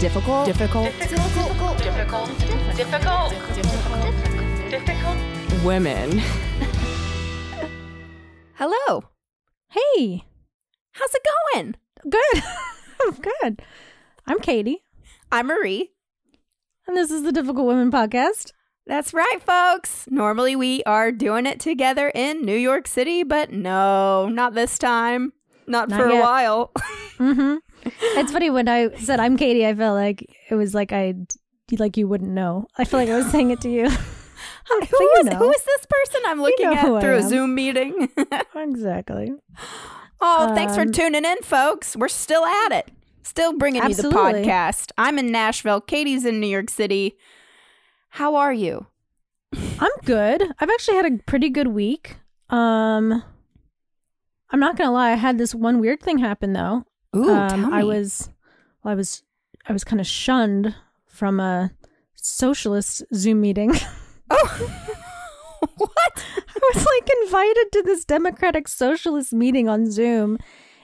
difficult, difficult, difficult, difficult, difficult, difficult, difficult. women. Hello. Hey, How's it going? good. good. I'm Katie, I'm Marie. and this is the Difficult Women Podcast. That's right, folks. Normally we are doing it together in New York City, but no, not this time. Not, Not for a while. Mm-hmm. It's funny when I said I'm Katie, I felt like it was like I like you wouldn't know. I feel like I was saying it to you. who, But you know. who is this person I'm looking know at through a. Zoom meeting? exactly. oh, thanks for Um, tuning in, folks. We're still at it. Still bringing you Absolutely. the podcast. I'm in Nashville. Katie's in New York City. How are you? I'm good. I've actually had a pretty good week. Um, I'm not gonna lie. I had this one weird thing happen though. Ooh, um. I was, well, I was, I was kind of shunned from a socialist Zoom meeting. Oh, what? I was like invited to this Democratic Socialist meeting on Zoom,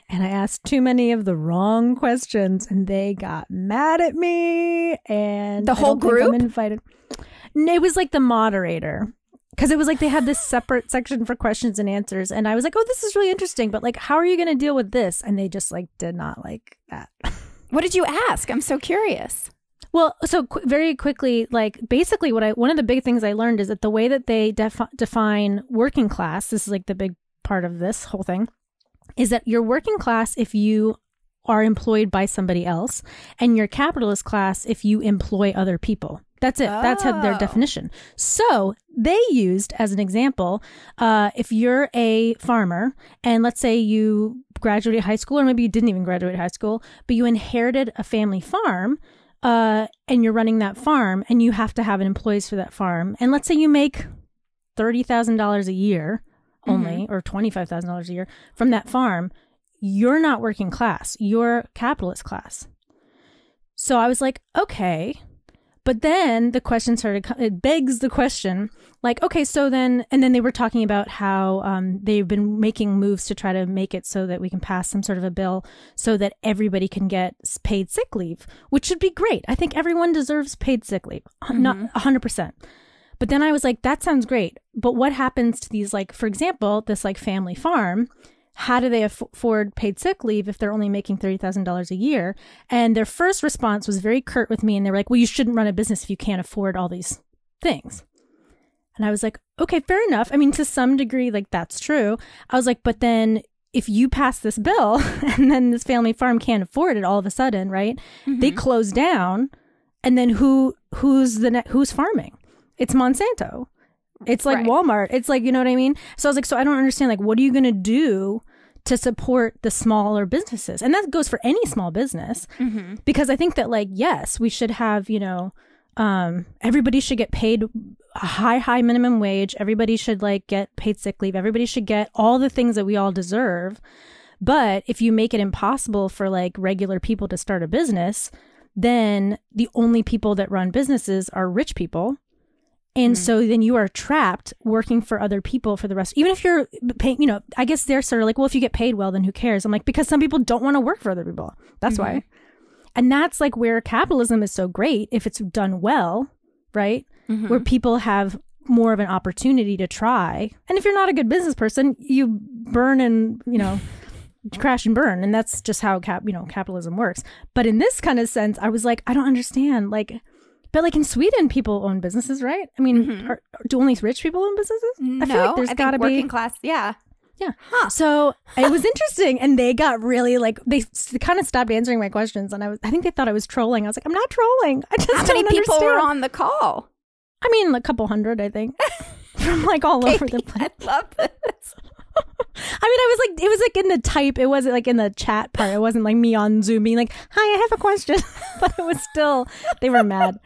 and I asked too many of the wrong questions, and they got mad at me. And The whole don't think I'm group? invited. It was like the moderator. Because it was like they had this separate section for questions and answers, and I was like, "Oh, this is really interesting." But like, how are you going to deal with this? And they just like did not like that. What did you ask? I'm so curious. Well, so qu- very quickly, like basically, what I one of the big things I learned is that the way that they defi- define working class, this is like the big part of this whole thing, is that you're working class if you are employed by somebody else, and you're capitalist class if you employ other people. That's it. That's how their Oh. definition. So they used as an example, uh, if you're a farmer and let's say you graduated high school, or maybe you didn't even graduate high school, but you inherited a family farm, uh, and you're running that farm, and you have to have employees for that farm, and let's say you make thirty thousand dollars a year only, or twenty five thousand dollars a year from that farm, you're not working class. You're capitalist class. So I was like, okay. But then the question started, it begs the question, like, okay, so then, and then they were talking about how um, they've been making moves to try to make it so that we can pass some sort of a bill so that everybody can get paid sick leave, which should be great. I think everyone deserves paid sick leave, H- not 100%. But then I was like, that sounds great. But what happens to these, like, for example, this like family farm? How do they afford paid sick leave if they're only making $30,000 a year? And their first response was very curt with me. And they were like, well, you shouldn't run a business if you can't afford all these things. And I was like, okay, fair enough. I mean, to some degree, like, that's true. I was like, but then if you pass this bill and then this family farm can't afford it all of a sudden, right? They mm-hmm. close down. And then who, who's the, ne- who's farming? It's Monsanto. It's like Right. Walmart. It's like, you know what I mean? So I was like, so I don't understand. Like, what are you going to do to support the smaller businesses? And that goes for any small business because I think that, like, yes, we should have, you know, um, everybody should get paid a high, high minimum wage. Everybody should, like, get paid sick leave. Everybody should get all the things that we all deserve. But if you make it impossible for, like, regular people to start a business, then the only people that run businesses are rich people. And mm. so then you are trapped working for other people for the rest. Even if you're paying, you know, I guess they're sort of like, well, if you get paid well, then who cares? I'm like, because some people don't want to work for other people. That's why. Mm-hmm. And that's like where capitalism is so great if it's done well, right? Mm-hmm. Where people have more of an opportunity to try. And if you're not a good business person, you burn and, you know, crash and burn. And that's just how cap, you know, capitalism works. But in this kind of sense, I was like, I don't understand. Like, but like in Sweden, people own businesses, right? I mean, mm-hmm. are, do only rich people own businesses? I no, feel like there's I got to be working class. Yeah. Yeah. So it was interesting, and they got really like they kind of stopped answering my questions, and I was I think they thought I was trolling. I was like, I'm not trolling. I just How many don't people How many people were on the call? I mean, a couple hundred, I think, from like all over the place. I love this. I mean, I was like, it was like in the type. It wasn't like in the chat part. It wasn't like me on Zoom being like, "Hi, I have a question," but it was still they were mad.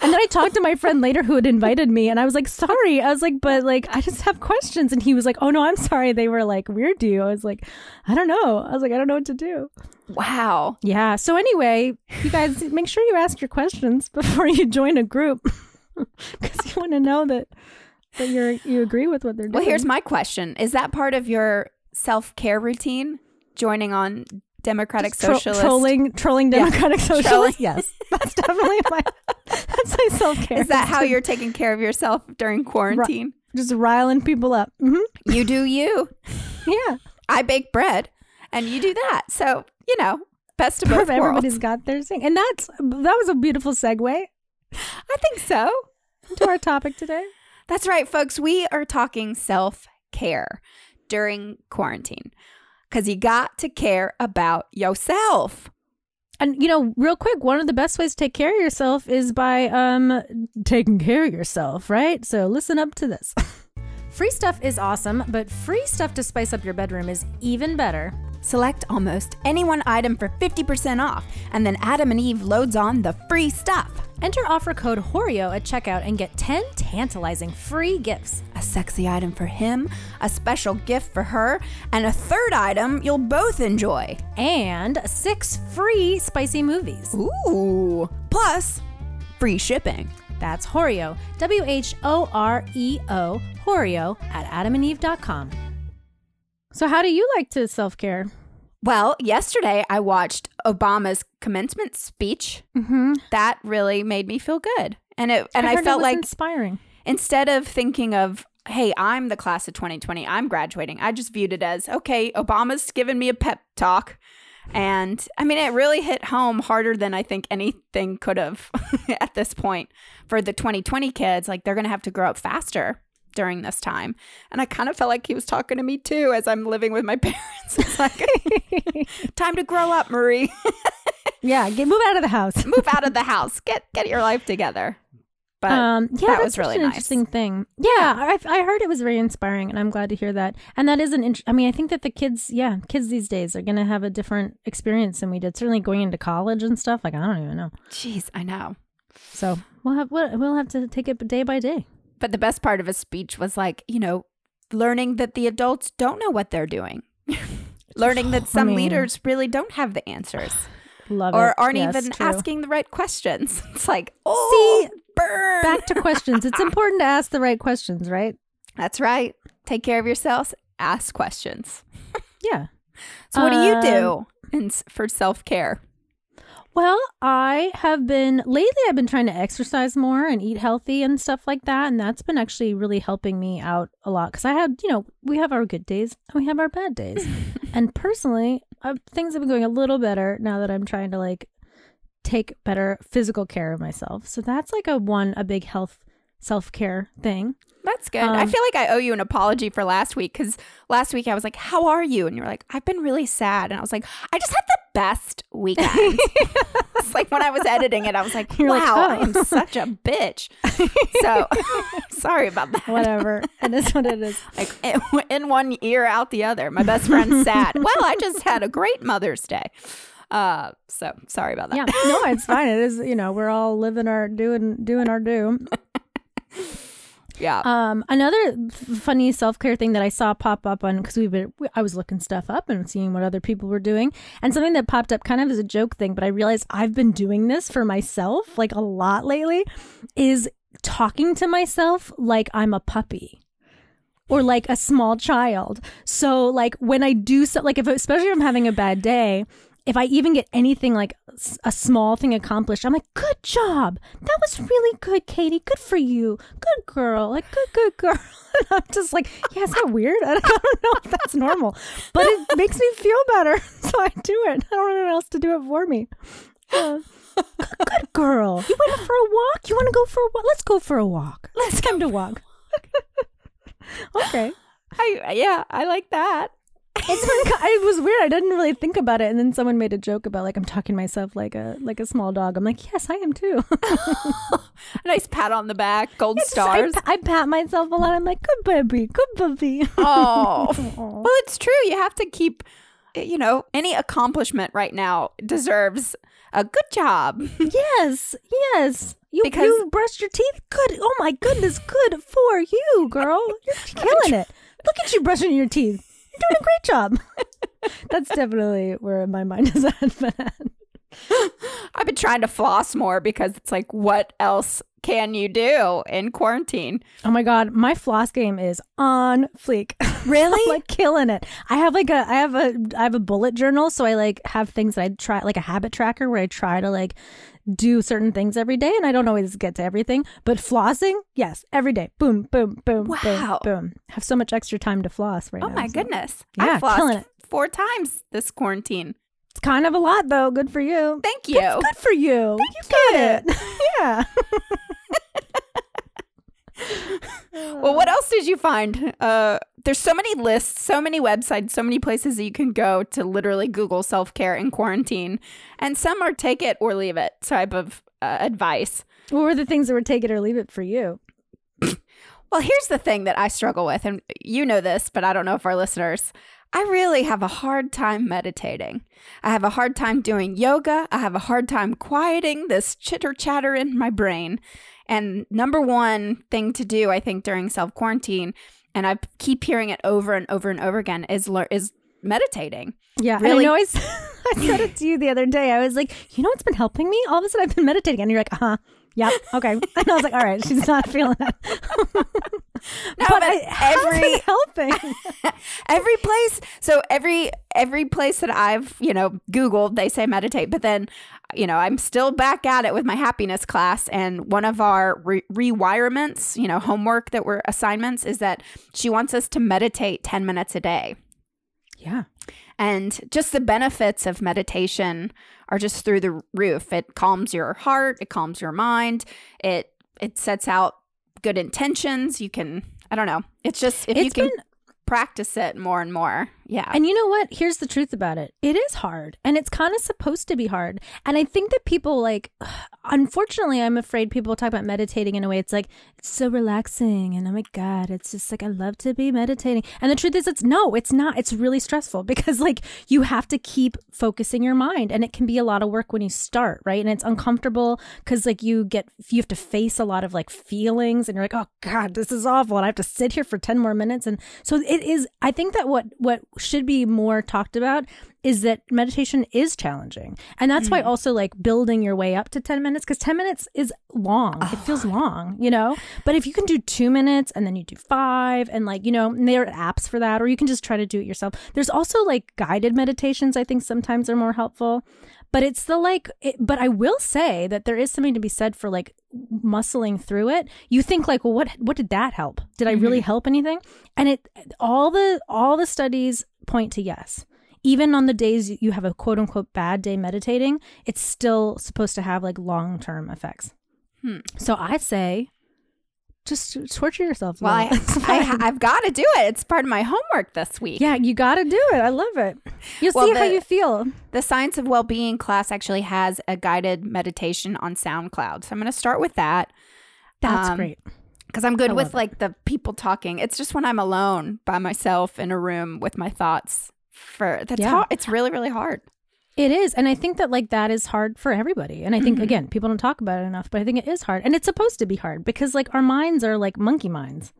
And then I talked to my friend later who had invited me, and I was like, "Sorry," I was like, "But like, I just have questions." And he was like, "Oh no, I'm sorry." They were like weird to you. I was like, "I don't know." I was like, "I don't know what to do." Wow. Yeah. So anyway, you guys make sure you ask your questions before you join a group, because you want to know that that you're you agree with what they're doing. Well, here's my question: Is that part of your self care routine? Joining on democratic Tro- socialist. trolling, trolling Yeah. democratic socialist. Trolling. Yes, that's definitely my that's my self care. Is that how you're taking care of yourself during quarantine? just riling people up? hmm You do you. Yeah, I bake bread, and you do that. So you know, best of both Perfect. everybody's worlds. got their thing, and that's that was a beautiful segue I think so. to our topic today. That's right, folks. We are talking self care during quarantine because you got to care about yourself. And you know, real quick, one of the best ways to take care of yourself is by um taking care of yourself, right? So listen up to this. Free stuff is awesome, but free stuff to spice up your bedroom is even better. Select almost any one item for 50% off, and then Adam and Eve loads on the free stuff. Enter offer code HORIO at checkout and get 10 tantalizing free gifts. A sexy item for him, a special gift for her, and a third item you'll both enjoy. And six free spicy movies. Ooh. Plus, free shipping. That's Horio, W H O R E O, Horio at adamandeve.com. So, how do you like to self care? Well, yesterday I watched Obama's commencement speech. Mm-hmm. That really made me feel good. And it and I, heard felt it was like inspiring. instead of thinking of, hey, I'm the class of 2020, I'm graduating, I just viewed it as, okay, Obama's giving me a pep talk. And I mean, it really hit home harder than I think anything could have at this point for the 2020 kids. Like, they're going to have to grow up faster during this time. And I kind of felt like he was talking to me too as I'm living with my parents. It's like, time to grow up, Marie. Yeah, get move out of the house. Move out of the house. Get get your life together. But um, yeah, that was really an nice. interesting thing. Yeah, I, I heard it was very inspiring, and I'm glad to hear that. And that is an. Int- I mean, I think that the kids, yeah, kids these days are going to have a different experience than we did. Certainly going into college and stuff. Like I don't even know. jeez, I know. So we'll have we'll, we'll have to take it day by day. But the best part of his speech was like, you know, learning that the adults don't know what they're doing. learning that some mean- leaders really don't have the answers Love it. or aren't Yes, even true. asking the right questions. It's like, oh, burn. Back to questions. It's important to ask the right questions, right? That's right. Take care of yourselves. Ask questions. Yeah. So, what do you Um, do in, for self care? Well, I have been lately I've been trying to exercise more and eat healthy and stuff like that and that's been actually really helping me out a lot cuz I had, you know, we have our good days and we have our bad days. and personally, uh, things have been going a little better now that I'm trying to like take better physical care of myself. So that's like a one a big health self-care thing. That's good. I Um, feel like I owe you an apology for last week because last week I was like, How are you? And you're like, I've been really sad. And I was like, I just had the best weekend. it's like when I was editing it, I was like, You're like, Wow, "Oh." I'm such a bitch. So sorry about that. Whatever. And it is what it is. Like in, in one ear, out the other. My best friend sad. well, I just had a great Mother's Day. Uh, so sorry about that. Yeah. No, it's fine. It is, you know, we're all living our doing doing our do. Yeah. Um, another funny self care thing that I saw pop up on because we've been, I was looking stuff up and seeing what other people were doing, and something that popped up kind of as a joke thing, but I realized I've been doing this for myself like a lot lately, is talking to myself like I'm a puppy. Or like a small child. So like when I do so, like if especially if I'm having a bad day, if I even get anything like a small thing accomplished, I'm like, good job. That was really good, Katie. Good for you. Good girl. Like, good, good girl. And I'm just like, yeah, is that weird? I don't know if that's normal, but it makes me feel better. So I do it. I don't know anyone else to do it for me. Good, good girl. You went out for a walk? You want to go for a walk? Let's go for a walk. Let's come to walk. okay. I, yeah, I like that. It's been, it was weird. I didn't really think about it, and then someone made a joke about like I'm talking to myself like a like a small dog. I'm like, yes, I am too. A nice pat on the back, gold I, stars. pa- I pat myself a lot. I'm like, good baby, good baby. Oh. Well, it's true. You have to keep, you know, any accomplishment right now deserves a good job. yes, yes. You Because- you brushed your teeth. Good. Oh my goodness, good for you, girl. You're killing it. Look at you brushing your teeth. You're doing a great job. That's definitely where my mind is at. But I've been trying to floss more because it's like, what else can you do in quarantine? Oh my god, my floss game is on fleek. Really? Like killing it. I have like a I have a I have a bullet journal, so I like have things that I try like a habit tracker where I try to like do certain things every day and I don't always get to everything. But flossing, yes, every day. Boom, boom, boom, Wow. boom, boom. Have so much extra time to floss right Oh now. Oh my so- goodness. Yeah, I flossed four times this quarantine. Kind of a lot though. Good for you. Thank you. Good for you. Thank you get it. yeah. Well, what else did you find? Uh, there's so many lists, so many websites, so many places that you can go to literally Google self care in quarantine, and some are take it or leave it type of uh, advice. What were the things that were take it or leave it for you? Well, here's the thing that I struggle with, and you know this, but I don't know if our listeners. I really have a hard time meditating. I have a hard time doing yoga. I have a hard time quieting this chitter chatter in my brain. And number one thing to do, I think, during self quarantine, and I keep hearing it over and over and over again, is lear- is meditating. Yeah, Really- I know I, s- I said it to you the other day. I was like, you know what's been helping me? All of a sudden, I've been meditating, and you're like, uh huh, yep, okay. And I was like, all right, she's not feeling it. No, but but I, every- helping? every place so every every place that i've you know googled they say meditate but then you know i'm still back at it with my happiness class and one of our re- rewirements you know homework that were assignments is that she wants us to meditate 10 minutes a day yeah, and just the benefits of meditation are just through the roof. It calms your heart it calms your mind it it sets out good intentions. You can i don't know. It's just if you can been- practice it more and more yeah And you know what? Here's the truth about it. It is hard, and it's kind of supposed to be hard. And I think that people like, unfortunately, I'm afraid people talk about meditating in a way it's like it's so relaxing, and oh my god, it's just like I love to be meditating. And the truth is, it's no, it's not. It's really stressful because like you have to keep focusing your mind, and it can be a lot of work when you start, right? And it's uncomfortable because like you get you have to face a lot of like feelings, and you're like, oh god, this is awful, and I have to sit here for ten more minutes, and so it is. I think that what what should be more talked about is that meditation is challenging. And that's why hmm. also like building your way up to 10 minutes cuz 10 minutes is long. It feels long, you know? But if you can do 2 minutes and then you do 5 and like, you know, and there are apps for that or you can just try to do it yourself. There's also like guided meditations I think sometimes are more helpful. But it's the like it, but I will say that there is something to be said for like muscling through it. You think like, well what what did that help? Did I really help anything? And it all the all the studies point to yes even on the days you have a quote unquote bad day meditating, it's still supposed to have like long term effects. Hmm. So I say, just torture yourself. Well, I, I, I've got to do it. It's part of my homework this week. yeah, you got to do it. I love it. You'll Well, see how you feel. The Science of Well-Being class actually has a guided meditation on SoundCloud. So I'm going to start with that That's um, great. because I'm good with it. like the people talking. It's just when I'm alone by myself in a room with my thoughts. For that's Yeah. hard. It's really really hard. It is. And I think that like that is hard for everybody. And I think, Mhm. again, people don't talk about it enough, but I think it is hard. And it's supposed to be hard because like our minds are like monkey minds.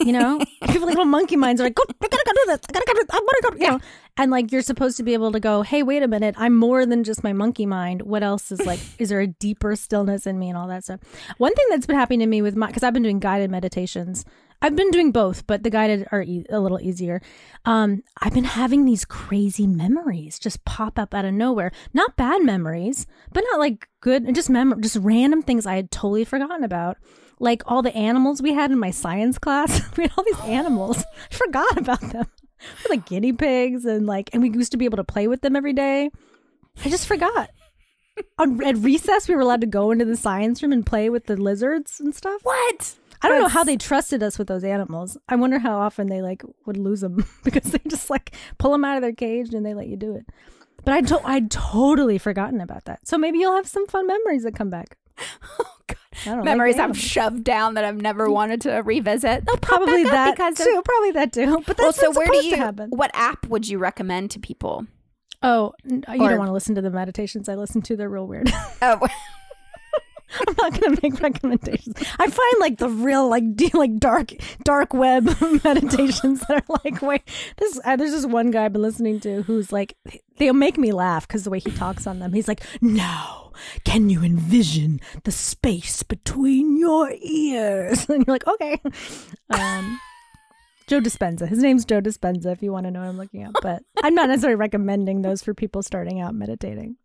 You know? people like little monkey minds are like, go, I gotta go do this. I gotta go do I wanna go, you know. And like you're supposed to be able to go, hey, wait a minute, I'm more than just my monkey mind. What else is like, is there a deeper stillness in me and all that stuff? One thing that's been happening to me with my, because I've been doing guided meditations. I've been doing both, but the guided are e- a little easier. Um, I've been having these crazy memories just pop up out of nowhere. Not bad memories, but not like good, just mem- just random things I had totally forgotten about. Like all the animals we had in my science class. we had all these animals. I forgot about them. like guinea pigs and like, and we used to be able to play with them every day. I just forgot. On, at recess, we were allowed to go into the science room and play with the lizards and stuff. What? I don't know how they trusted us with those animals. I wonder how often they like would lose them because they just like pull them out of their cage and they let you do it. But I to- I'd totally forgotten about that. So maybe you'll have some fun memories that come back. Oh God. I don't Memories like I've shoved down that I've never mm. wanted to revisit. They'll probably that because of- Probably that too. But well, that's so where do you? to happen. What app would you recommend to people? Oh, you Or- don't want to listen to the meditations I listen to. They're real weird. Oh, I'm not gonna make recommendations. I find like the real like like dark dark web meditations that are like wait this uh, there's this one guy I've been listening to who's like they'll make me laugh because the way he talks on them he's like no Can you envision the space between your ears? And you're like, okay. Um, Joe Dispenza. His name's Joe Dispenza. If you want to know what I'm looking at, but I'm not necessarily recommending those for people starting out meditating.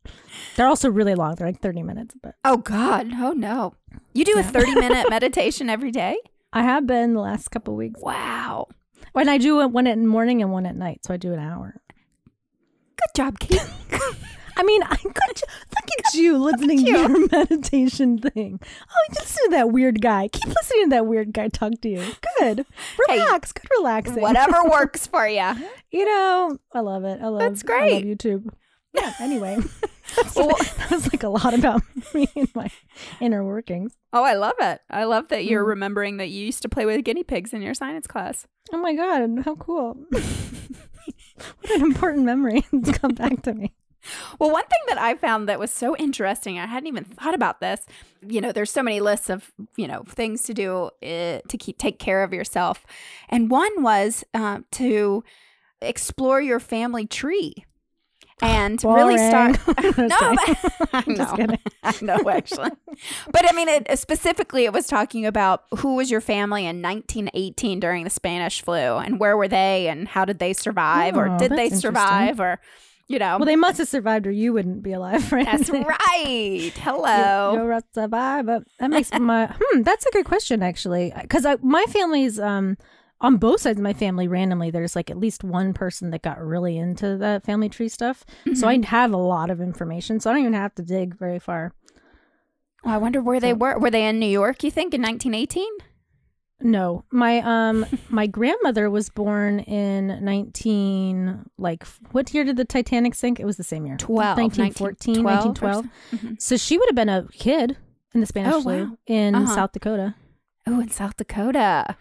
They're also really long. They're like 30 minutes, but Oh God. Oh no. You do a 30 minute meditation every day? I have been the last couple weeks. Wow. When I do one at morning and one at night, so I do an hour. Good job, Kate. I mean, I could look at you listening to your meditation thing. Oh, you listen to that weird guy. Keep listening to that weird guy talk to you. Good. Relax. Good relaxing. Whatever works for you. You know, I love it. I love That's I great. love YouTube. Yeah, anyway. That's, Well- that's like a lot about me and my inner workings. Oh, I love it. I love that you're Mm. remembering that you used to play with guinea pigs in your science class. Oh my god, how cool. what an important memory to come back to me. Well, one thing that I found that was so interesting, I hadn't even thought about this. You know, there's so many lists of you know things to do uh, to keep take care of yourself, and one was uh, to explore your family tree and really start. Boring. no, but, I Just know. kidding. I know actually, but I mean, it, specifically, it was talking about who was your family in 1918 during the Spanish flu, and where were they, and how did they survive, or Oh, did they survive, or you know, Well, they must have survived, or you wouldn't be alive, right? that's right. Hello. Right, survive, but that makes my hmm. That's a good question, actually, because my family's um on both sides of my family. Randomly, there's like at least one person that got really into the family tree stuff. So I have a lot of information. So I don't even have to dig very far. Oh, I wonder where they were. Were they in New York? You think in 1918? No, my um my grandmother was born in nineteen like what year did the Titanic sink? It was the same year. 12, 1914, 1912 1912. So she would have been a kid in the Spanish Oh, flu wow. in Uh-huh. South Dakota. Oh, in South Dakota.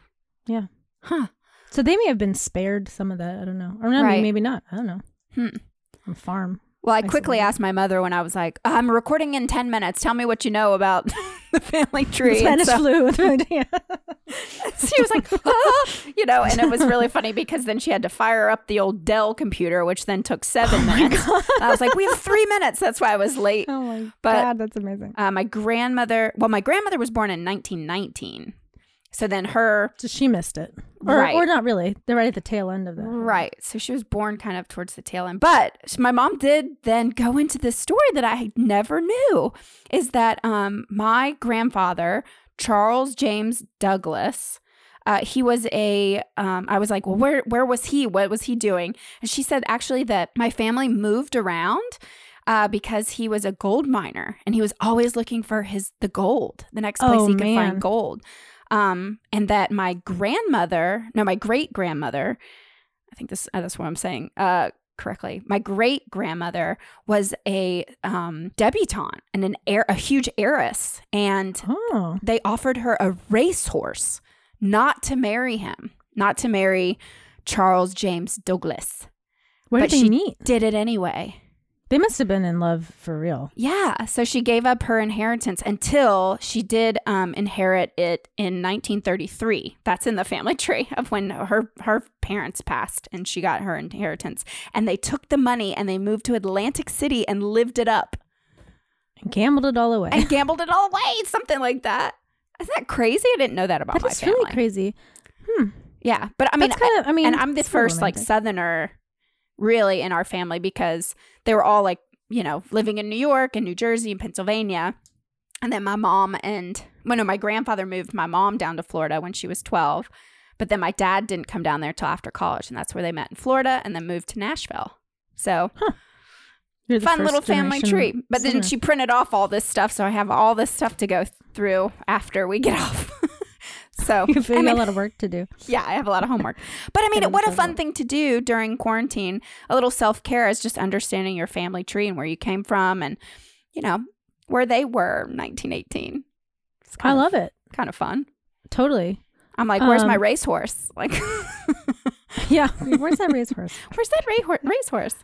Yeah. Huh. So they may have been spared some of that. I don't know. Or no, Right. maybe not. I don't know. Hmm. On farm. Well, I quickly asked my mother when I was like, "I'm recording in 10 minutes. Tell me what you know about the family tree." And Spanish so flu. yeah. she was like, "Ah," you know, and it was really funny because then she had to fire up the old Dell computer, which then took seven minutes. And I was like, "We have three minutes." That's why I was late. Oh my But- god, that's amazing. Uh, my grandmother, well, my grandmother was born in 1919. So then her So she missed it, or Right. or not really. They're right at the tail end of that. Right. So she was born kind of towards the tail end. But my mom did then go into this story that I never knew is that um, my grandfather, Charles James Douglas, uh, he was a. Um, I was like, well, where where was he? What was he doing? And she said actually that my family moved around uh, because he was a gold miner and he was always looking for his the gold, the next place Oh, he could man. find gold. Um, and that my grandmother, no, my great grandmother, I think this uh, that's what I'm saying uh, correctly. My great grandmother was a um, debutante and an heir, a huge heiress, and Oh, they offered her a racehorse not to marry him, not to marry Charles James Douglas. where But did they she- meet? Did it anyway. They must have been in love for real. Yeah, so she gave up her inheritance until she did um, inherit it in 1933. That's in the family tree of when her her parents passed and she got her inheritance. And they took the money and they moved to Atlantic City and lived it up And gambled it all away. and gambled it all away, something like that. Isn't that crazy? I didn't know that about That my family. really crazy. Hmm. Yeah, but I mean, That's kind of. I mean, and I'm the first like southerner really in our family because they were all like, you know, living in New York and New Jersey and Pennsylvania. And then my mom and well, no, my grandfather moved my mom down to Florida when she was 12. But then my dad didn't come down there till after college, and that's where they met in Florida and then moved to Nashville. So You're fun little family tree. But then she printed off all this stuff, so I have all this stuff to go through after we get off. So You have I mean, a lot of work to do. yeah, I have a lot of homework. But I mean, what a fun thing to do during quarantine. A little self care is just understanding your family tree and where you came from and, you know, where they were 1918. It's I love of, it. Kind of fun. Totally. I'm like, where's my Um, racehorse? Like, Yeah. Where's that racehorse? where's that ra- racehorse?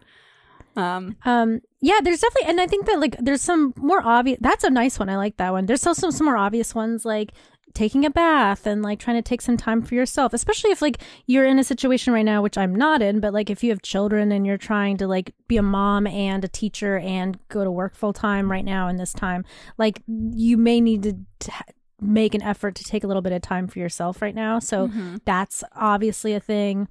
Um, Um, yeah, there's definitely, and I think that like there's some more obvious. That's a nice one. I like that one. There's still some some more obvious ones like taking a bath and like trying to take some time for yourself, especially if like you're in a situation right now, which I'm not in, but like if you have children and you're trying to like be a mom and a teacher and go to work full time right now in this time, like you may need to. t- make an effort to take a little bit of time for yourself right now so mm-hmm. that's obviously a thing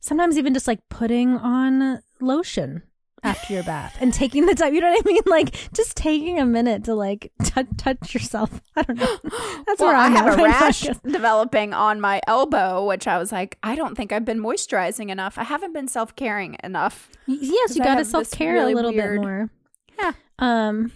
sometimes even just like putting on lotion after your bath and taking the time you know what i mean? Like just taking a minute to like t- touch yourself. I don't know. That's well, where I i'm have a rash developing on my elbow, which I was like, I don't think I've been moisturizing enough. I haven't been self caring enough. Yes you got to self-care really a little weird- bit more. Yeah. um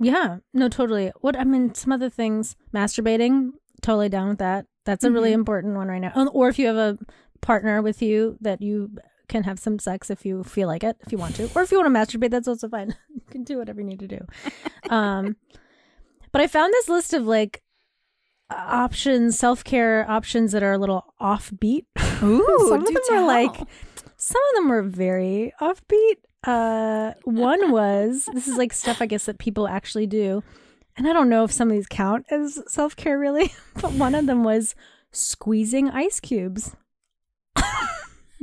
yeah. No totally. What i mean some other things masturbating totally down with that. That's a really Mhm. important one right now. Oh, or if you have a partner with you that you can have some sex if you feel like it if you want to or if you want to masturbate that's also fine you can do whatever you need to do um but i found this list of like options self-care options that are a little offbeat Ooh, some of them are like some of them were very offbeat. Uh, one was this is like stuff I guess that people actually do, and I don't know if some of these count as self care really, but one of them was squeezing ice cubes.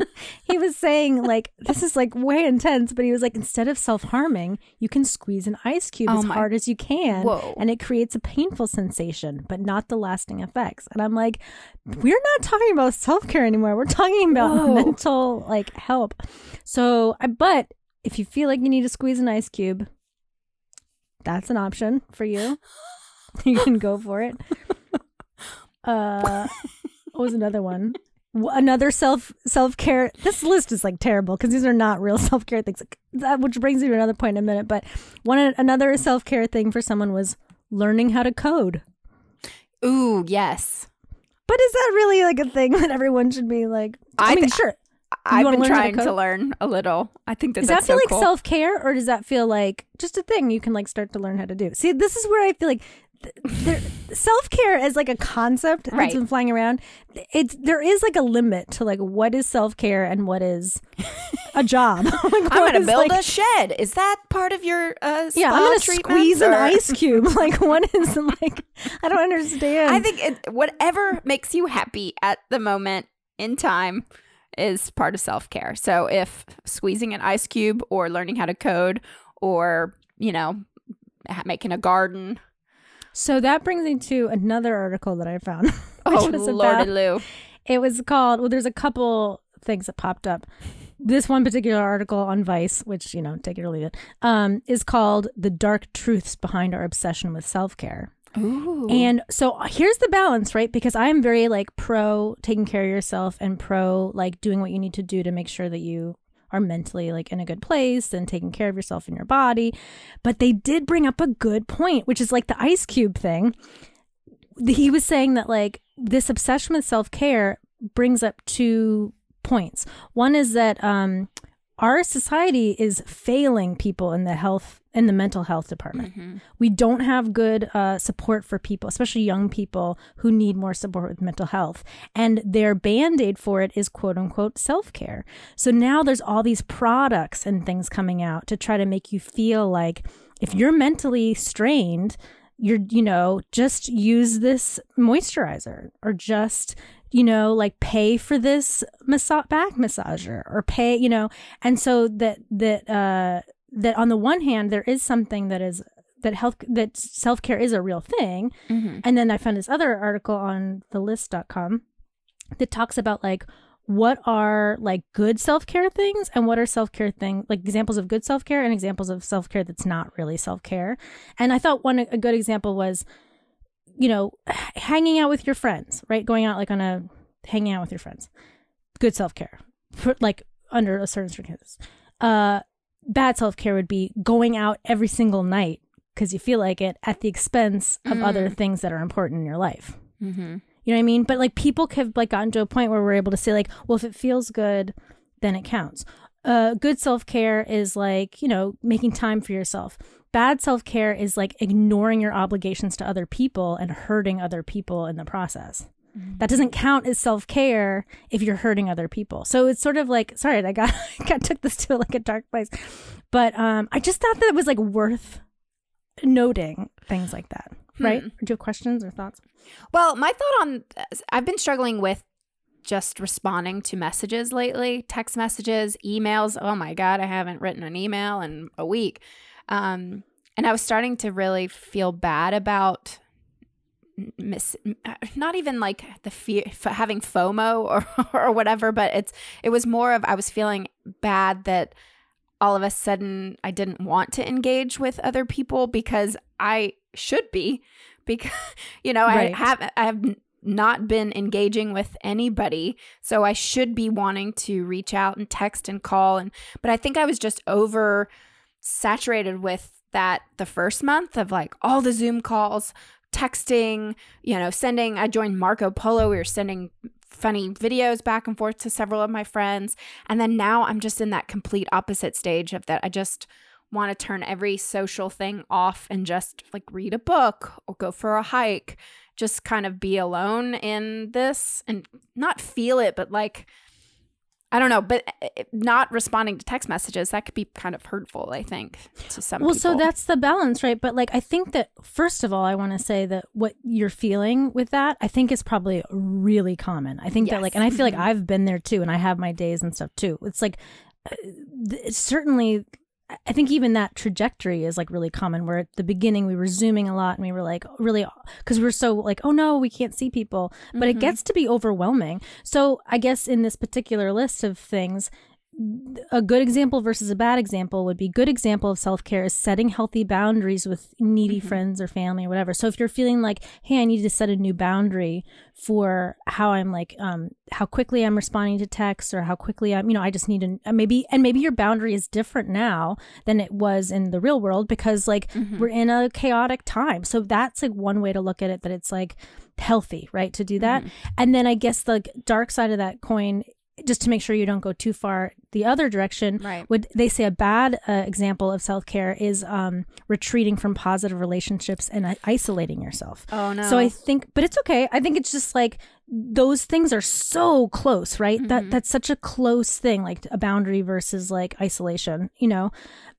he was saying like this is like way intense, but he was like instead of self harming, you can squeeze an ice cube Oh as my- hard as you can, Whoa. and it creates a painful sensation, but not the lasting effects. And I'm like, we're not talking about self care anymore. We're talking about Whoa. mental like help. So, I but if you feel like you need to squeeze an ice cube, that's an option for you. you can go for it. Uh, what was another one? Another self self care. This list is like terrible because these are not real self care things. That which brings me to another point in a minute. But one another self care thing for someone was learning how to code. Ooh, yes. But is that really like a thing that everyone should be like? I, I mean, thi- sure. I've been to trying to, learn a little. I think that Does that feel so like cool. self care, or does that feel like just a thing you can like start to learn how to do? See, this is where I feel like self care as like a concept that's Right. been flying around. It's there is like a limit to like what is self care and what is a job. Like, I'm going to build like- a shed. Is that part of your uh, yeah. I'm gonna squeeze an ice cube. Like what is like? I don't understand. I think it, whatever makes you happy at the moment in time is part of self care. So if squeezing an ice cube or learning how to code or, you know, making a garden. So. That brings me to another article that I found. which Oh, was Lordy Lou. It was called, well, there's a couple things that popped up. This one particular article on Vice, which, you know, take it or leave it, um, is called The Dark Truths Behind Our Obsession with Self Care. Ooh. And so here's the balance, right? Because I'm very like pro taking care of yourself and pro like doing what you need to do to make sure that you are mentally like in a good place and taking care of yourself and your body. But they did bring up a good point, which is like the ice cube thing. He was saying that like this obsession with self care brings up two points. One is that um, our society is failing people in the health in the mental health department. We don't have good uh, support for people, especially young people who need more support with mental health. And their band aid for it is quote unquote self care. So now there's all these products and things coming out to try to make you feel like if you're mentally strained, you're, you know, just use this moisturizer or just, you know, like pay for this massa- back massager or pay, you know, and so that, that, uh, that on the one hand, there is something that is, that health, that self care is a real thing. Mhm. And then I found this other article on thelist.com that talks about like what are like good self-care things and what are self-care things like examples of good self-care and examples of self-care that's not really self-care. And I thought one a good example was you know hanging out with your friends, right? Going out like on a hanging out with your friends. Good self-care. Like under a certain circumstances. Uh bad self-care would be going out every single night because you feel like it at the expense of other things that are important in your life. Mhm. You know what I mean? But like people have like gotten to a point where we're able to say like, well, if it feels good, then it counts. Uh, good self care is like you know making time for yourself. Bad self care is like ignoring your obligations to other people and hurting other people in the process. That doesn't count as self care if you're hurting other people. So it's sort of like sorry, I got I got took this to like a dark place, but um, I just thought that it was like worth noting things like that. right? Hmm. Do you have questions or thoughts? Well, my thought on I've been struggling with just responding to messages lately, text messages, emails. Oh my god, I haven't written an email in a week. Um and I was starting to really feel bad about miss not even like the fear having FOMO or or whatever, but it's it was more of I was feeling bad that all of a sudden I didn't want to engage with other people because I should be because you know Right. I have I have not been engaging with anybody so I should be wanting to reach out and text and call and but I think I was just over saturated with that the first month of like all the Zoom calls texting you know sending I joined Marco Polo we were sending funny videos back and forth to several of my friends and then now I'm just in that complete opposite stage of that I just want to turn every social thing off and just like read a book or go for a hike. Just kind of be alone in this and not feel it, but like, I don't know, but uh, not responding to text messages, that could be kind of hurtful, I think, to some Well, people. so that's the balance, right? But like, I think that first of all, I want to say that what you're feeling with that, I think is probably really common. I think that like, and I feel like. I've been there too, and I have my days and stuff too. It's like, uh, th- it's certainly. I think even that trajectory is like really common where at the beginning we were zooming a lot and we were like really because we are so like oh no we can't see people but it Mhm. gets to be overwhelming so i guess in this particular list of things a good example versus a bad example would be good example of self-care is setting healthy boundaries with needy Mhm. friends or family or whatever so if you're feeling like hey i need to set a new boundary for how i'm like um how quickly i'm responding to texts or how quickly i'm you know i just need to maybe and maybe your boundary is different now than it was in the real world because like Mhm. we're in a chaotic time so that's like one way to look at it that it's like healthy right to do that Mhm. and then i guess the dark side of that coin just to make sure you don't go too far the other direction Right. would they say a bad uh, example of self-care is um, retreating from positive relationships and i- isolating yourself Oh, no. so i think but it's okay i think it's just like those things are so close right that Mhm. that's such a close thing like a boundary versus like isolation you know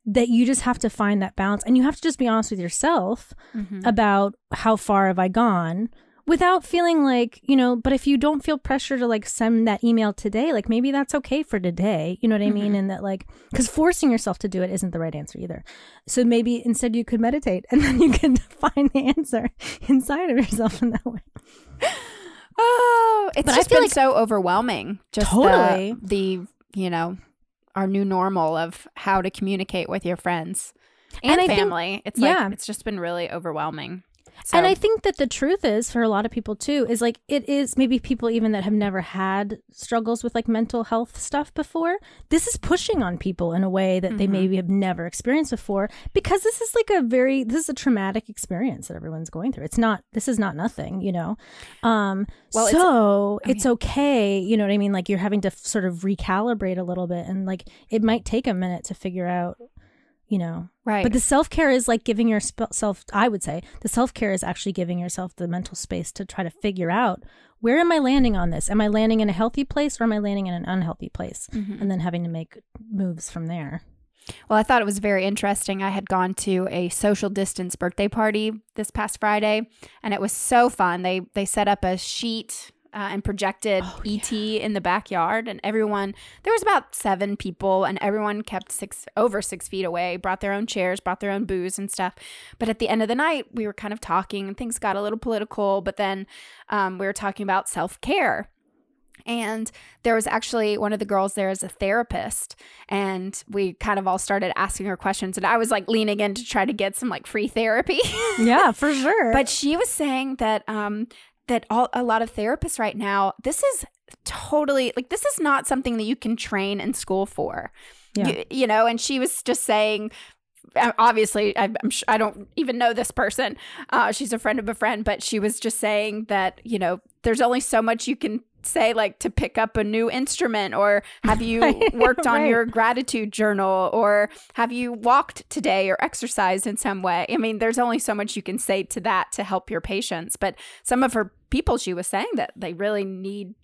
that you just have to find that balance and you have to just be honest with yourself Mhm. about how far have I gone without feeling like, you know, but if you don't feel pressure to like send that email today, like maybe that's okay for today. You know what I mean? Mhm. And that like, because forcing yourself to do it isn't the right answer either. So maybe instead you could meditate and then you can find the answer inside of yourself in that way. Oh, it's But just been like- so overwhelming. Just Totally. the, the you know our new normal of how to communicate with your friends and, And I think- family. it's yeah. like it's just been really overwhelming. So, And I think that the truth is for a lot of people too is like it is maybe people even that have never had struggles with like mental health stuff before. This is pushing on people in a way that they Mhm. maybe have never experienced before because this is like a very this is a traumatic experience that everyone's going through. It's not this is not nothing, you know. Um Well, it's- so I it's okay, you know what I mean? Like you're having to f- sort of recalibrate a little bit and like it might take a minute to figure out you know right. but the self care is like giving yourself, I would say, the self care is actually giving yourself the mental space to try to figure out where am I landing on this? Am I landing in a healthy place or am I landing in an unhealthy place? Mhm. And then having to make moves from there. Well, I thought it was very interesting. I had gone to a social distance birthday party this past Friday, and it was so fun. They they set up a sheet uh, and projected Oh, ET in the backyard, and everyone there was about seven people, and everyone kept six over six feet away. Brought their own chairs, brought their own booze and stuff. But at the end of the night, we were kind of talking, and things got a little political. But then um, we were talking about self care. And there was actually one of the girls there is a therapist, and we kind of all started asking her questions. And I was like leaning in to try to get some like free therapy. Yeah, for sure. but she was saying that um that all a lot of therapists right now, this is totally like this is not something that you can train in school for. Yeah. You, you know, and she was just saying uh, obviously I, I'm sh- I don't even know this person. Uh, she's a friend of a friend, but she was just saying that you know there's only so much you can say like to pick up a new instrument or have you Right, worked on your gratitude journal or have you walked today or exercised in some way i mean there's only so much you can say to that to help your patients but some of her people she was saying that they really need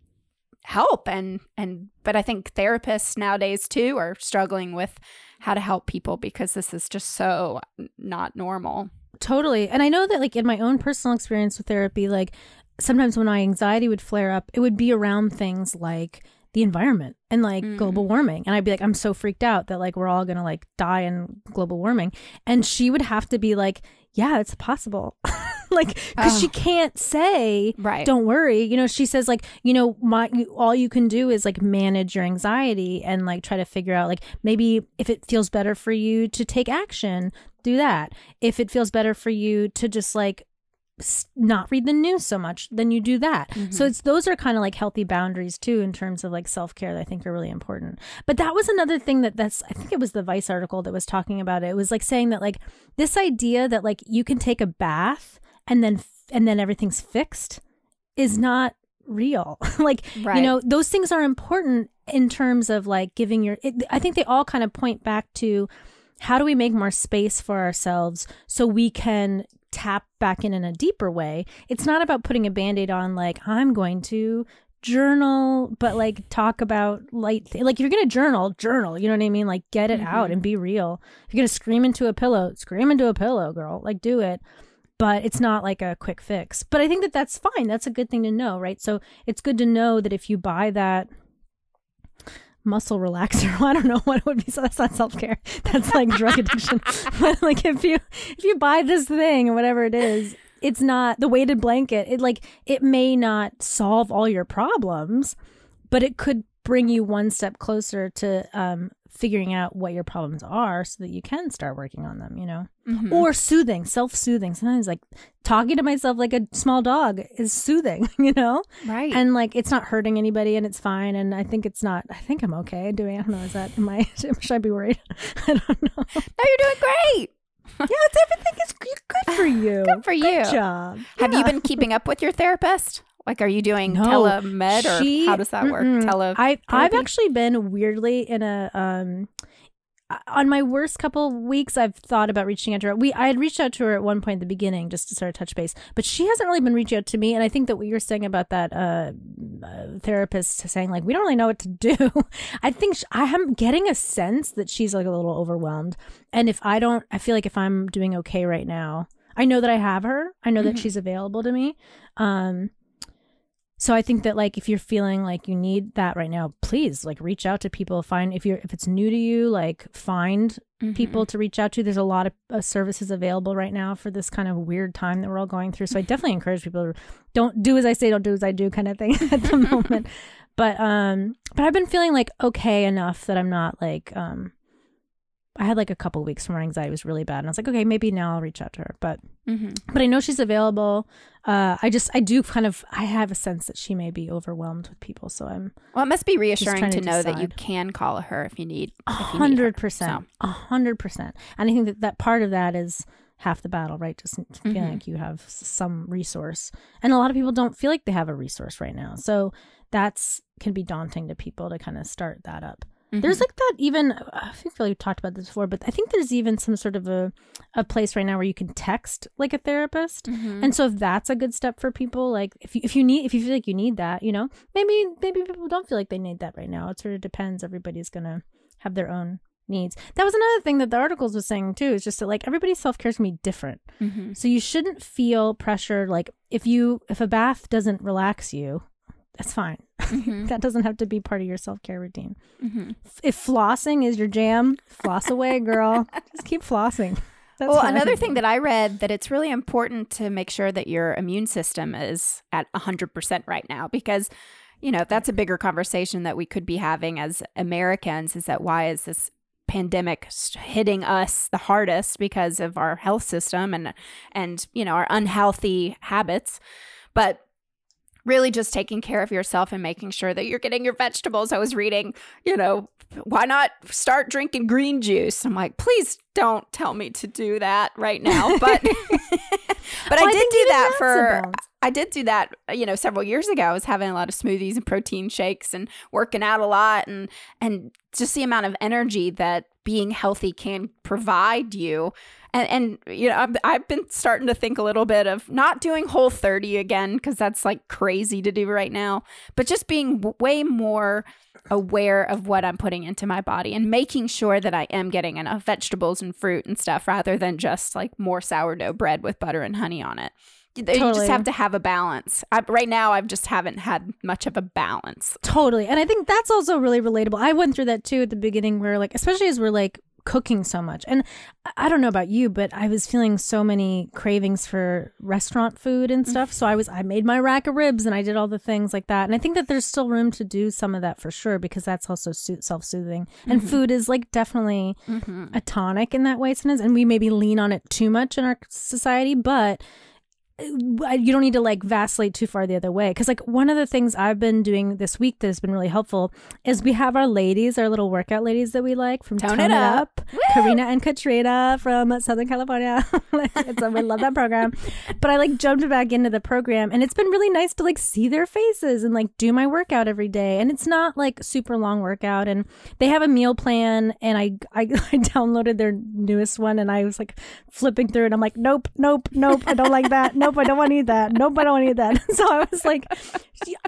help and and but i think therapists nowadays too are struggling with how to help people because this is just so not normal Totally. And I know that like in my own personal experience with therapy, like sometimes when my anxiety would flare up, it would be around things like the environment and like Mm. global warming. And I'd be like, I'm so freaked out that like we're all gonna like die in global warming. And she would have to be like, Yeah, it's possible. like, because she Oh. can't say Right. don't worry you know she says like you know my you, all you can do is like manage your anxiety and like try to figure out like maybe if it feels better for you to take action do that if it feels better for you to just like not read the news so much then you do that. Mm-hmm. So it's those are kind of like healthy boundaries too in terms of like self-care that i think are really important. But that was another thing that that's i think it was the vice article that was talking about it. It was like saying that like this idea that like you can take a bath and then and then everything's fixed is not real. Like you know those things are important in terms of like giving your it, i think they all kind of point back to how do we make more space for ourselves so we can tap back in in a deeper way it's not about putting a band-aid on like i'm going to journal but like talk about light th- like if you're gonna journal journal you know what i mean like get it out and mm-hmm. be real if you're gonna scream into a pillow scream into a pillow girl like do it but it's not like a quick fix. But I think that that's fine. That's a good thing to know, right? So it's good to know that if you buy that muscle relaxer, I don't know what it would be. So that's not self care. That's like drug addiction. but like if you if you buy this thing or whatever it is, it's not the weighted blanket. It like it may not solve all your problems, but it could bring you one step closer to um figuring out what your problems are so that you can start working on them, you know? Mhm. or soothing, self soothing. Sometimes like talking to myself like a small dog is soothing, you know? right. And like it's not hurting anybody and it's fine. And I think it's not, I think I'm okay doing, I don't know, is that, am I, should I be worried? I don't know. no, you're doing great. yeah, it's everything is good for you. Good for you. Good job. Have Yeah. you been keeping up with your therapist? Like, are you doing No. telemed or She- how does that work? Tele. I I've actually been weirdly in a um on my worst couple of weeks I've thought about reaching out to her. We I had reached out to her at one point at the beginning just to sort of touch base, but she hasn't really been reaching out to me and I think that what you're saying about that uh, uh therapist saying like we don't really know what to do. I think sh- I am getting a sense that she's like a little overwhelmed and if I don't I feel like if I'm doing okay right now, I know that I have her. I know that she's available to me. Um so I think that like if you're feeling like you need that right now, please like reach out to people. Find if you're if it's new to you, like find Mm-hmm. people to reach out to. There's a lot of uh, services available right now for this kind of weird time that we're all going through. So I definitely encourage people to don't do as I say, don't do as I do kind of thing at the moment. But um, but I've been feeling like okay enough that I'm not like um. I had like a couple weeks where my anxiety was really bad, and I was like, okay, maybe now I'll reach out to her. But Mhm. but I know she's available. Uh, I just I do kind of I have a sense that she may be overwhelmed with people, so I'm Well, it must be reassuring to to know that you can call her if you need. a if you need her. hundred percent, a hundred percent. And I think that that part of that is half the battle, right? Just feeling Mhm. like you have some resource, and a lot of people don't feel like they have a resource right now, so that's can be daunting to people to kind of start that up. There's mhm. like that even I think we talked about this before, but I think there's even some sort of a a place right now where you can text like a therapist. Mhm. And so if that's a good step for people, like if you if you need if you feel like you need that, you know, maybe maybe people don't feel like they need that right now. It sort of depends. Everybody's gonna have their own needs. That was another thing that the articles was saying too, is just that like everybody's self care is gonna be different. Mhm. So you shouldn't feel pressured like if you if a bath doesn't relax you, that's fine. Mhm. that doesn't have to be part of your self care routine. Mhm. If flossing is your jam, floss away, girl. Just keep flossing. That's well, fine. another thing that I read that it's really important to make sure that your immune system is at 100% right now because you know, that's a bigger conversation that we could be having as Americans is that why is this pandemic hitting us the hardest because of our health system and and you know, our unhealthy habits. But really just taking care of yourself and making sure that you're getting your vegetables. I was reading, you know, why not start drinking green juice? I'm like, please don't tell me to do that right now. But but Well, I I did think do that for. I did do that, you know, several years ago. I was having a lot of smoothies and protein shakes and working out a lot and and just the amount of energy that being healthy can provide you. And, and you know, I've, I've been starting to think a little bit of not doing whole 30 again, because that's like crazy to do right now, but just being w- way more aware of what I'm putting into my body and making sure that I am getting enough vegetables and fruit and stuff rather than just like more sourdough bread with butter and honey on it. You you just have to have a balance. I, right now, I just haven't had much of a balance. Totally. And I think that's also really relatable. I went through that too at the beginning where like especially as we're like cooking so much. And I- don't know about you, but I was feeling so many cravings for restaurant food and mm. stuff. So I was I made my rack of ribs and I did all the things like that. And I think that there's still room to do some of that for sure because that's also self-soothing. And mm-hmm. food is like definitely mm-hmm. a tonic in that way sometimes and we maybe lean on it too much in our society, but you don't need to like vacillate too far the other way. Because like one of the things i've been doing this week that has been really helpful is we have our ladies our little workout ladies that we like from Tone tone, It Up. Karena and katrina from southern california. It's, we love that program. But i like jumped back into the program and it's been really nice to like see their faces and like do my workout every day. And it's not like super long workout and they have a meal plan and i i, I downloaded their newest one and i was like flipping through it. I'm like nope nope nope. I don't like that. nope i don't want to eat that nope i don't want to eat that so i was like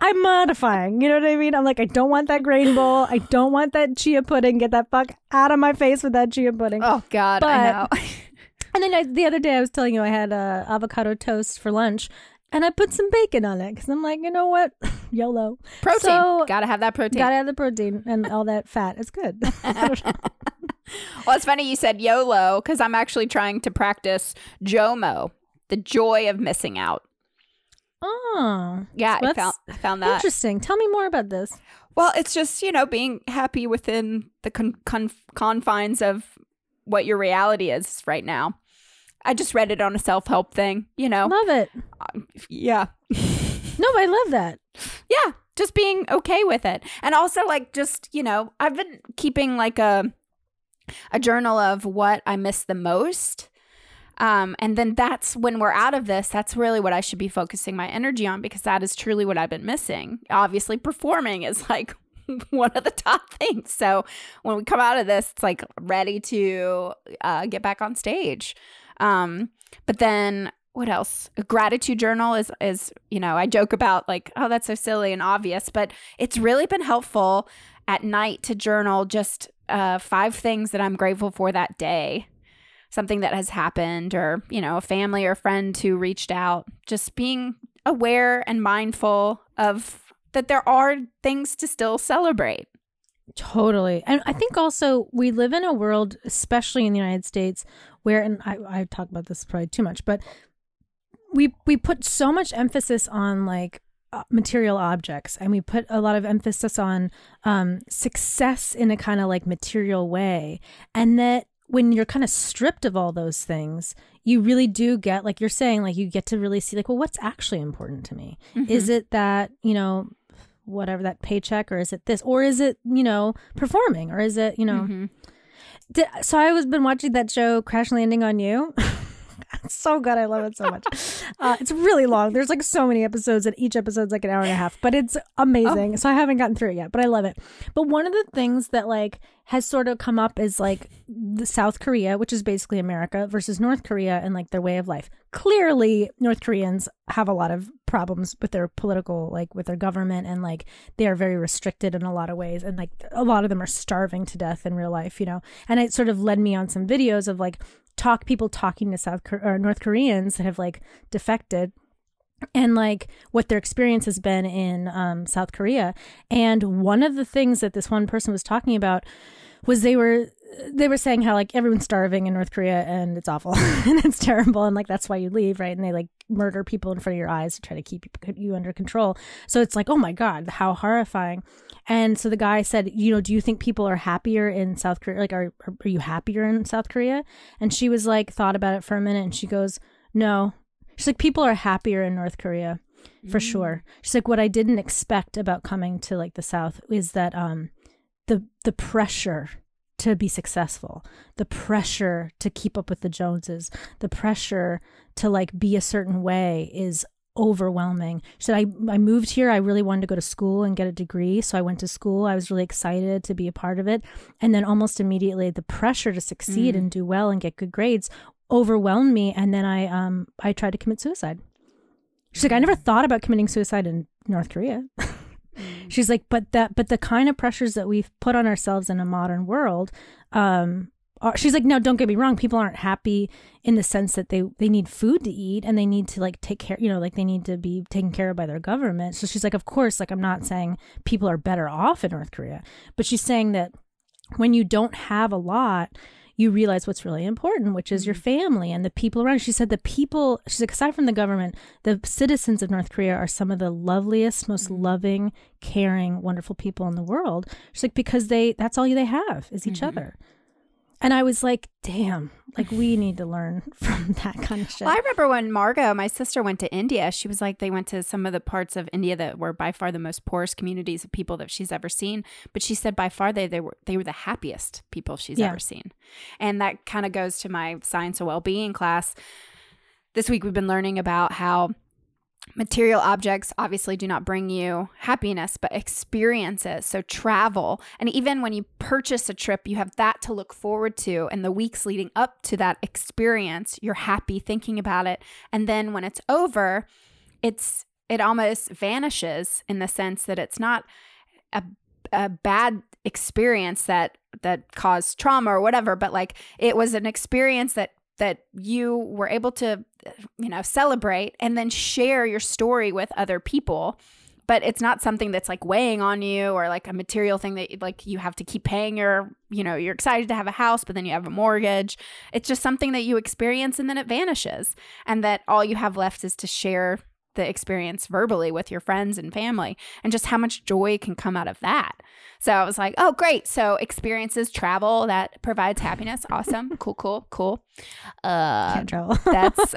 i'm modifying you know what i mean i'm like i don't want that grain bowl i don't want that chia pudding get that fuck out of my face with that chia pudding Oh God, I know. And then I, the other day, I was telling you I had uh, avocado toast for lunch, and I put some bacon on it because I'm like, you know what, YOLO. protein. So, Gotta have that protein. Gotta have the protein and all that fat. It's good. Well, it's funny you said YOLO because I'm actually trying to practice JOMO, the joy of missing out. oh, Yeah, I found I found that. interesting. Tell me more about this. Well, it's just you know being happy within the con- con- confines of what your reality is right now. I just read it on a self help thing. You know, Love it. Um, yeah, No, I love that. yeah, just being okay with it, and also like just you know I've been keeping like a a journal of what I miss the most. Um, and then that's when we're out of this, that's really what I should be focusing my energy on because that is truly what I've been missing. Obviously, performing is like one of the top things. So when we come out of this, it's like ready to uh, get back on stage. Um, but then what else? A gratitude journal is is you know I joke about like oh that's so silly and obvious, but it's really been helpful at night to journal just uh, five things that I'm grateful for that day something that has happened or you know a family or friend who reached out just being aware and mindful of that there are things to still celebrate Totally. And I think also we live in a world, especially in the United States, where and I, I talk about this probably too much, but we we put so much emphasis on like uh, material objects and we put a lot of emphasis on um, success in a kind of like material way and that when you're kind of stripped of all those things you really do get like you're saying like you get to really see like well what's actually important to me is it that you know whatever that paycheck or is it this or is it you know performing or is it you know Mm-hmm. Did, so I was been watching that show Crash Landing on You. It's so good. I love it so much. Uh, it's really long. There's like so many episodes, and each episode's like an hour and a half, but it's amazing. So I haven't gotten through it yet, but I love it. But one of the things that like has sort of come up is like the South Korea, which is basically America, versus North Korea and like their way of life. Clearly, North Koreans have a lot of problems with their political, like with their government, and like they are very restricted in a lot of ways, and like a lot of them are starving to death in real life, you know. And it sort of led me on some videos of like talk people talking to South or North Koreans that have like defected and like what their experience has been in um, South Korea. And one of the things that this one person was talking about was they were they were saying how like everyone's starving in North Korea and it's awful and it's terrible and like that's why you leave right and they like murder people in front of your eyes to try to keep you under control. So it's like oh my god how horrifying. And so the guy said, you know, do you think people are happier in South Korea? Like are are you happier in South Korea? And she was like thought about it for a minute and she goes, "No, She's like, people are happier in North Korea for sure. She's like, what I didn't expect about coming to like the South is that um the the pressure to be successful, the pressure to keep up with the Joneses, the pressure to like be a certain way is overwhelming. She said, I, I moved here. I really wanted to go to school and get a degree. So I went to school. I was really excited to be a part of it. And then almost immediately, the pressure to succeed Mm. and do well and get good grades overwhelmed me. And then I, um, I tried to commit suicide. She's like, I never thought about committing suicide in North Korea. She's like, but that, but the kind of pressures that we've put on ourselves in a modern world, um, are, she's like, no, don't get me wrong. People aren't happy in the sense that they they need food to eat and they need to like take care, you know, like they need to be taken care of by their government. So she's like, of course, like I'm not saying people are better off in North Korea, but she's saying that when you don't have a lot, you realize what's really important, which is your mm. family and the people around. She said the people, she's like, aside from the government, the citizens of North Korea are some of the loveliest, most mm. loving, caring, wonderful people in the world. She's like, because they, that's all they have is each mm-hmm. other. And I was like, damn, like we need to learn from that kind of shit. Well, I remember when Margot, my sister, went to India. She was like, they went to some of the parts of India that were by far the most poorest communities of people that she's ever seen. But she said by far they they were they were the happiest people she's Yeah. ever seen, and that kind of goes to my science of well being class. This week we've been learning about how material objects obviously do not bring you happiness, but experiences. So travel, and even when you purchase a trip, you have that to look forward to, and the weeks leading up to that experience, you're happy thinking about it, and then when it's over, it's it almost vanishes in the sense that it's not a a bad experience that that caused trauma or whatever but like it was an experience that that you were able to you know celebrate and then share your story with other people. But it's not something that's like weighing on you or like a material thing that like you have to keep paying your you know you're excited to have a house but then you have a mortgage. It's just something that you experience and then it vanishes. And that all you have left is to share the experience verbally with your friends and family and just how much joy can come out of that. So I was like, oh, great. So experiences, travel that provides happiness. Awesome. cool, cool, cool. Uh, Can't travel. that's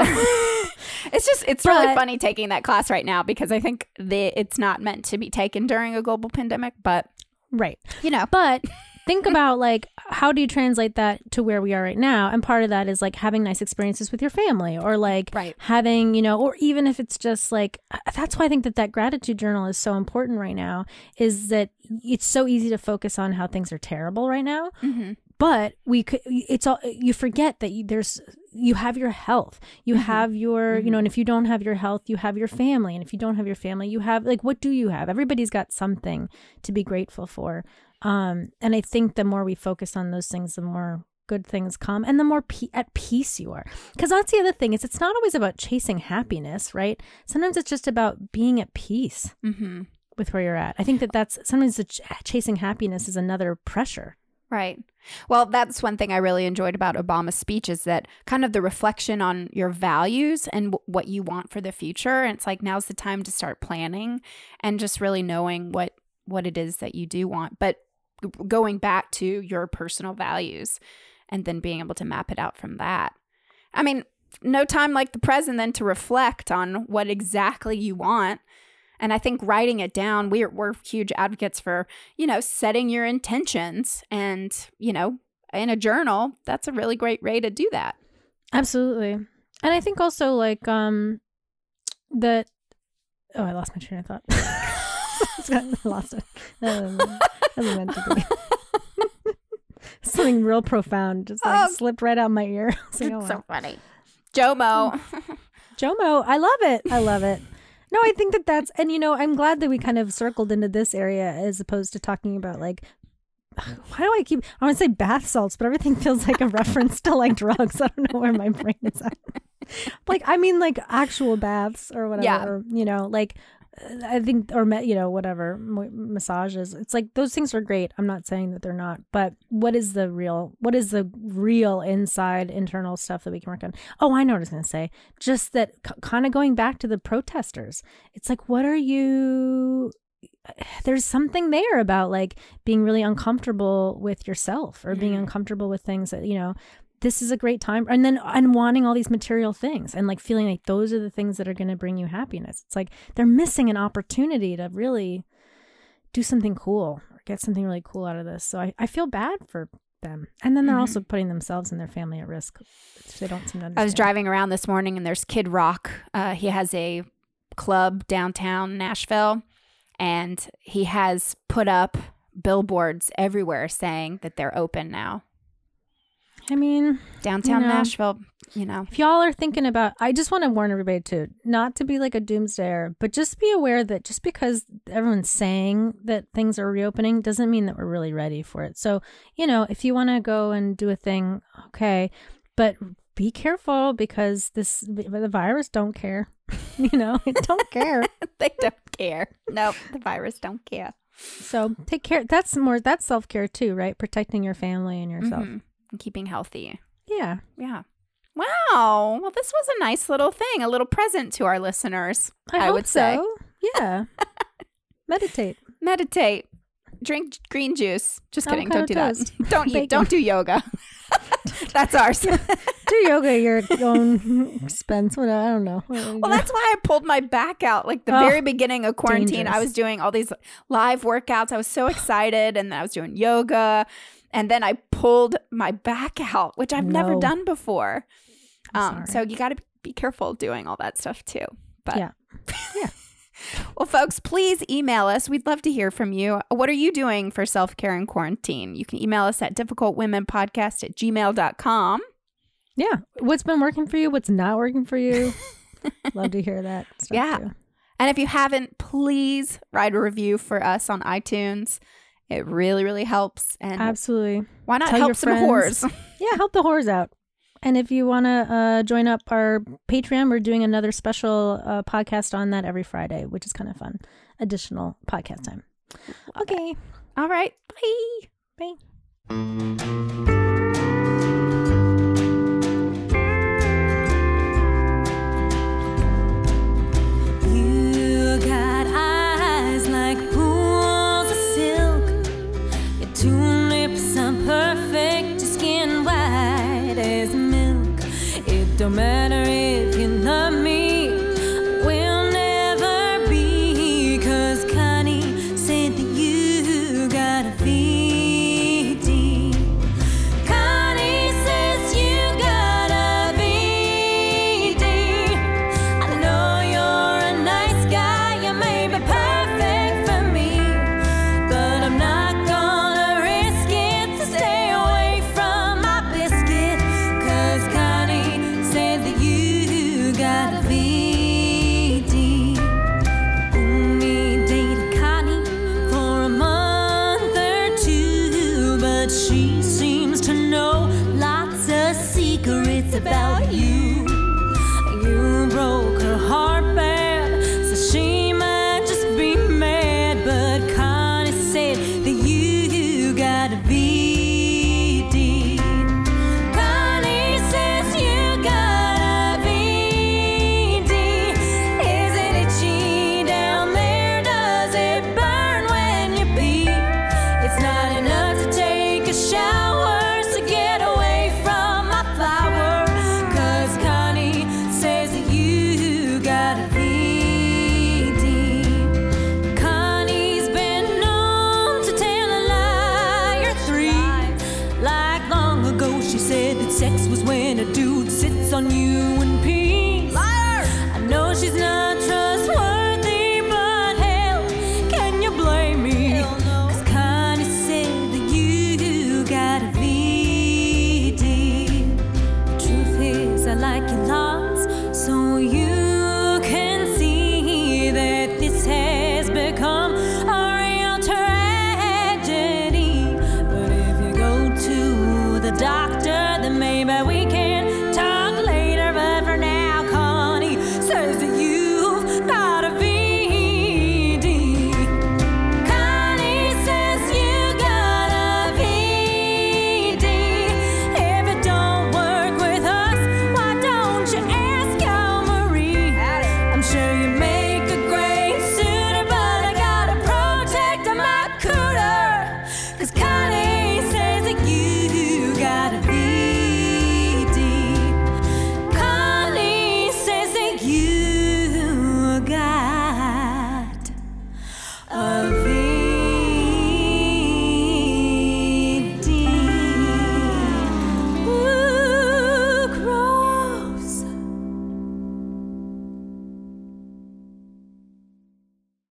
it's just it's really funny taking that class right now because I think the it's not meant to be taken during a global pandemic, but right. you know, But think about like how do you translate that to where we are right now? And part of that is like having nice experiences with your family or like Right. having, you know, or even if it's just like uh, that's why I think that that gratitude journal is so important right now is that it's so easy to focus on how things are terrible right now. Mm-hmm. But we could it's all you forget that you, there's you have your health. You mm-hmm. have your, you know, mm-hmm. and if you don't have your health, you have your family. And if you don't have your family, you have like what do you have? Everybody's got something to be grateful for. Um, and I think the more we focus on those things, the more good things come, and the more pe- at peace you are. Because that's the other thing is it's not always about chasing happiness, right? Sometimes it's just about being at peace hmm with where you're at. I think that that's sometimes the ch- chasing happiness is another pressure. Right. Well, that's one thing I really enjoyed about Obama's speech is that kind of the reflection on your values and w- what you want for the future. And it's like now's the time to start planning and just really knowing what what it is that you do want, but going back to your personal values and then being able to map it out from that. I mean, no time like the present then to reflect on what exactly you want. And I think writing it down, we're, we're huge advocates for, you know, setting your intentions and, you know, in a journal, that's a really great way to do that. Absolutely. And I think also like um that oh I lost my train of thought. I lost it. Um, wasn't meant to be. Something real profound just like Oh. slipped right out my ear. I was like, oh, wow. funny. Jomo. Jomo, I love it. I love it. No, I think that that's, and you know, I'm glad that we kind of circled into this area as opposed to talking about like, why do I keep, I want to say bath salts, but everything feels like a reference to like drugs. I don't know where my brain is at. like, I mean, like actual baths or whatever, Yeah. or, you know, like, I think, or, you know, whatever, massages. It's like those things are great. I'm not saying that they're not, but what is the real, what is the real inside internal stuff that we can work on? Oh, I know what I was going to say. Just that k- kind of going back to the protesters. It's like, what are you, there's something there about like being really uncomfortable with yourself or being Mhm. uncomfortable with things that, you know, this is a great time and then and wanting all these material things and like feeling like those are the things that are going to bring you happiness it's like they're missing an opportunity to really do something cool or get something really cool out of this so i, I feel bad for them and then they're Mhm. also putting themselves and their family at risk they don't seem to understand I was driving around this morning and there's Kid Rock. Uh, he has a club downtown Nashville, and he has put up billboards everywhere saying that they're open now. I mean, Downtown You know. Nashville, you know. if y'all are thinking about, I just want to warn everybody to not to be like a doomsdayer, but just be aware that just because everyone's saying that things are reopening doesn't mean that we're really ready for it. So, you know, if you want to go and do a thing, okay, but be careful because this the virus don't care. you know, it don't care. they don't care. Nope, the virus don't care. So take care. That's more. That's self care too, right? Protecting your family and yourself. Mhm. And keeping healthy. Yeah. Yeah. Wow. Well, this was a nice little thing, a little present to our listeners. I, I would say. so. Yeah. Meditate. Meditate. Drink green juice. Just kidding. Don't do that. Don't eat. Don't do yoga. That's ours. Do yoga at your own expense. What I don't know. Well, that's why I pulled my back out. Like the Oh, very beginning of quarantine, I was doing all these live workouts. I was so excited, and I was doing yoga, and then I pulled my back out, which I've never done before. Um, so you got to be careful doing all that stuff too. But Yeah. Yeah. well, folks, please email us. We'd love to hear from you. What are you doing for self care in quarantine? You can email us at difficultwomenpodcast at gmail.com. yeah. What's been working for you? What's not working for you? Love to hear that. Stuff Yeah. too. And if you haven't, please write a review for us on iTunes. It really, really helps. And Absolutely. why not tell help some friends. whores? Yeah. Help the whores out. And if you want to uh, join up our Patreon, we're doing another special uh, podcast on that every Friday, which is kind of fun. Additional podcast time. Okay. All right. Bye. Bye.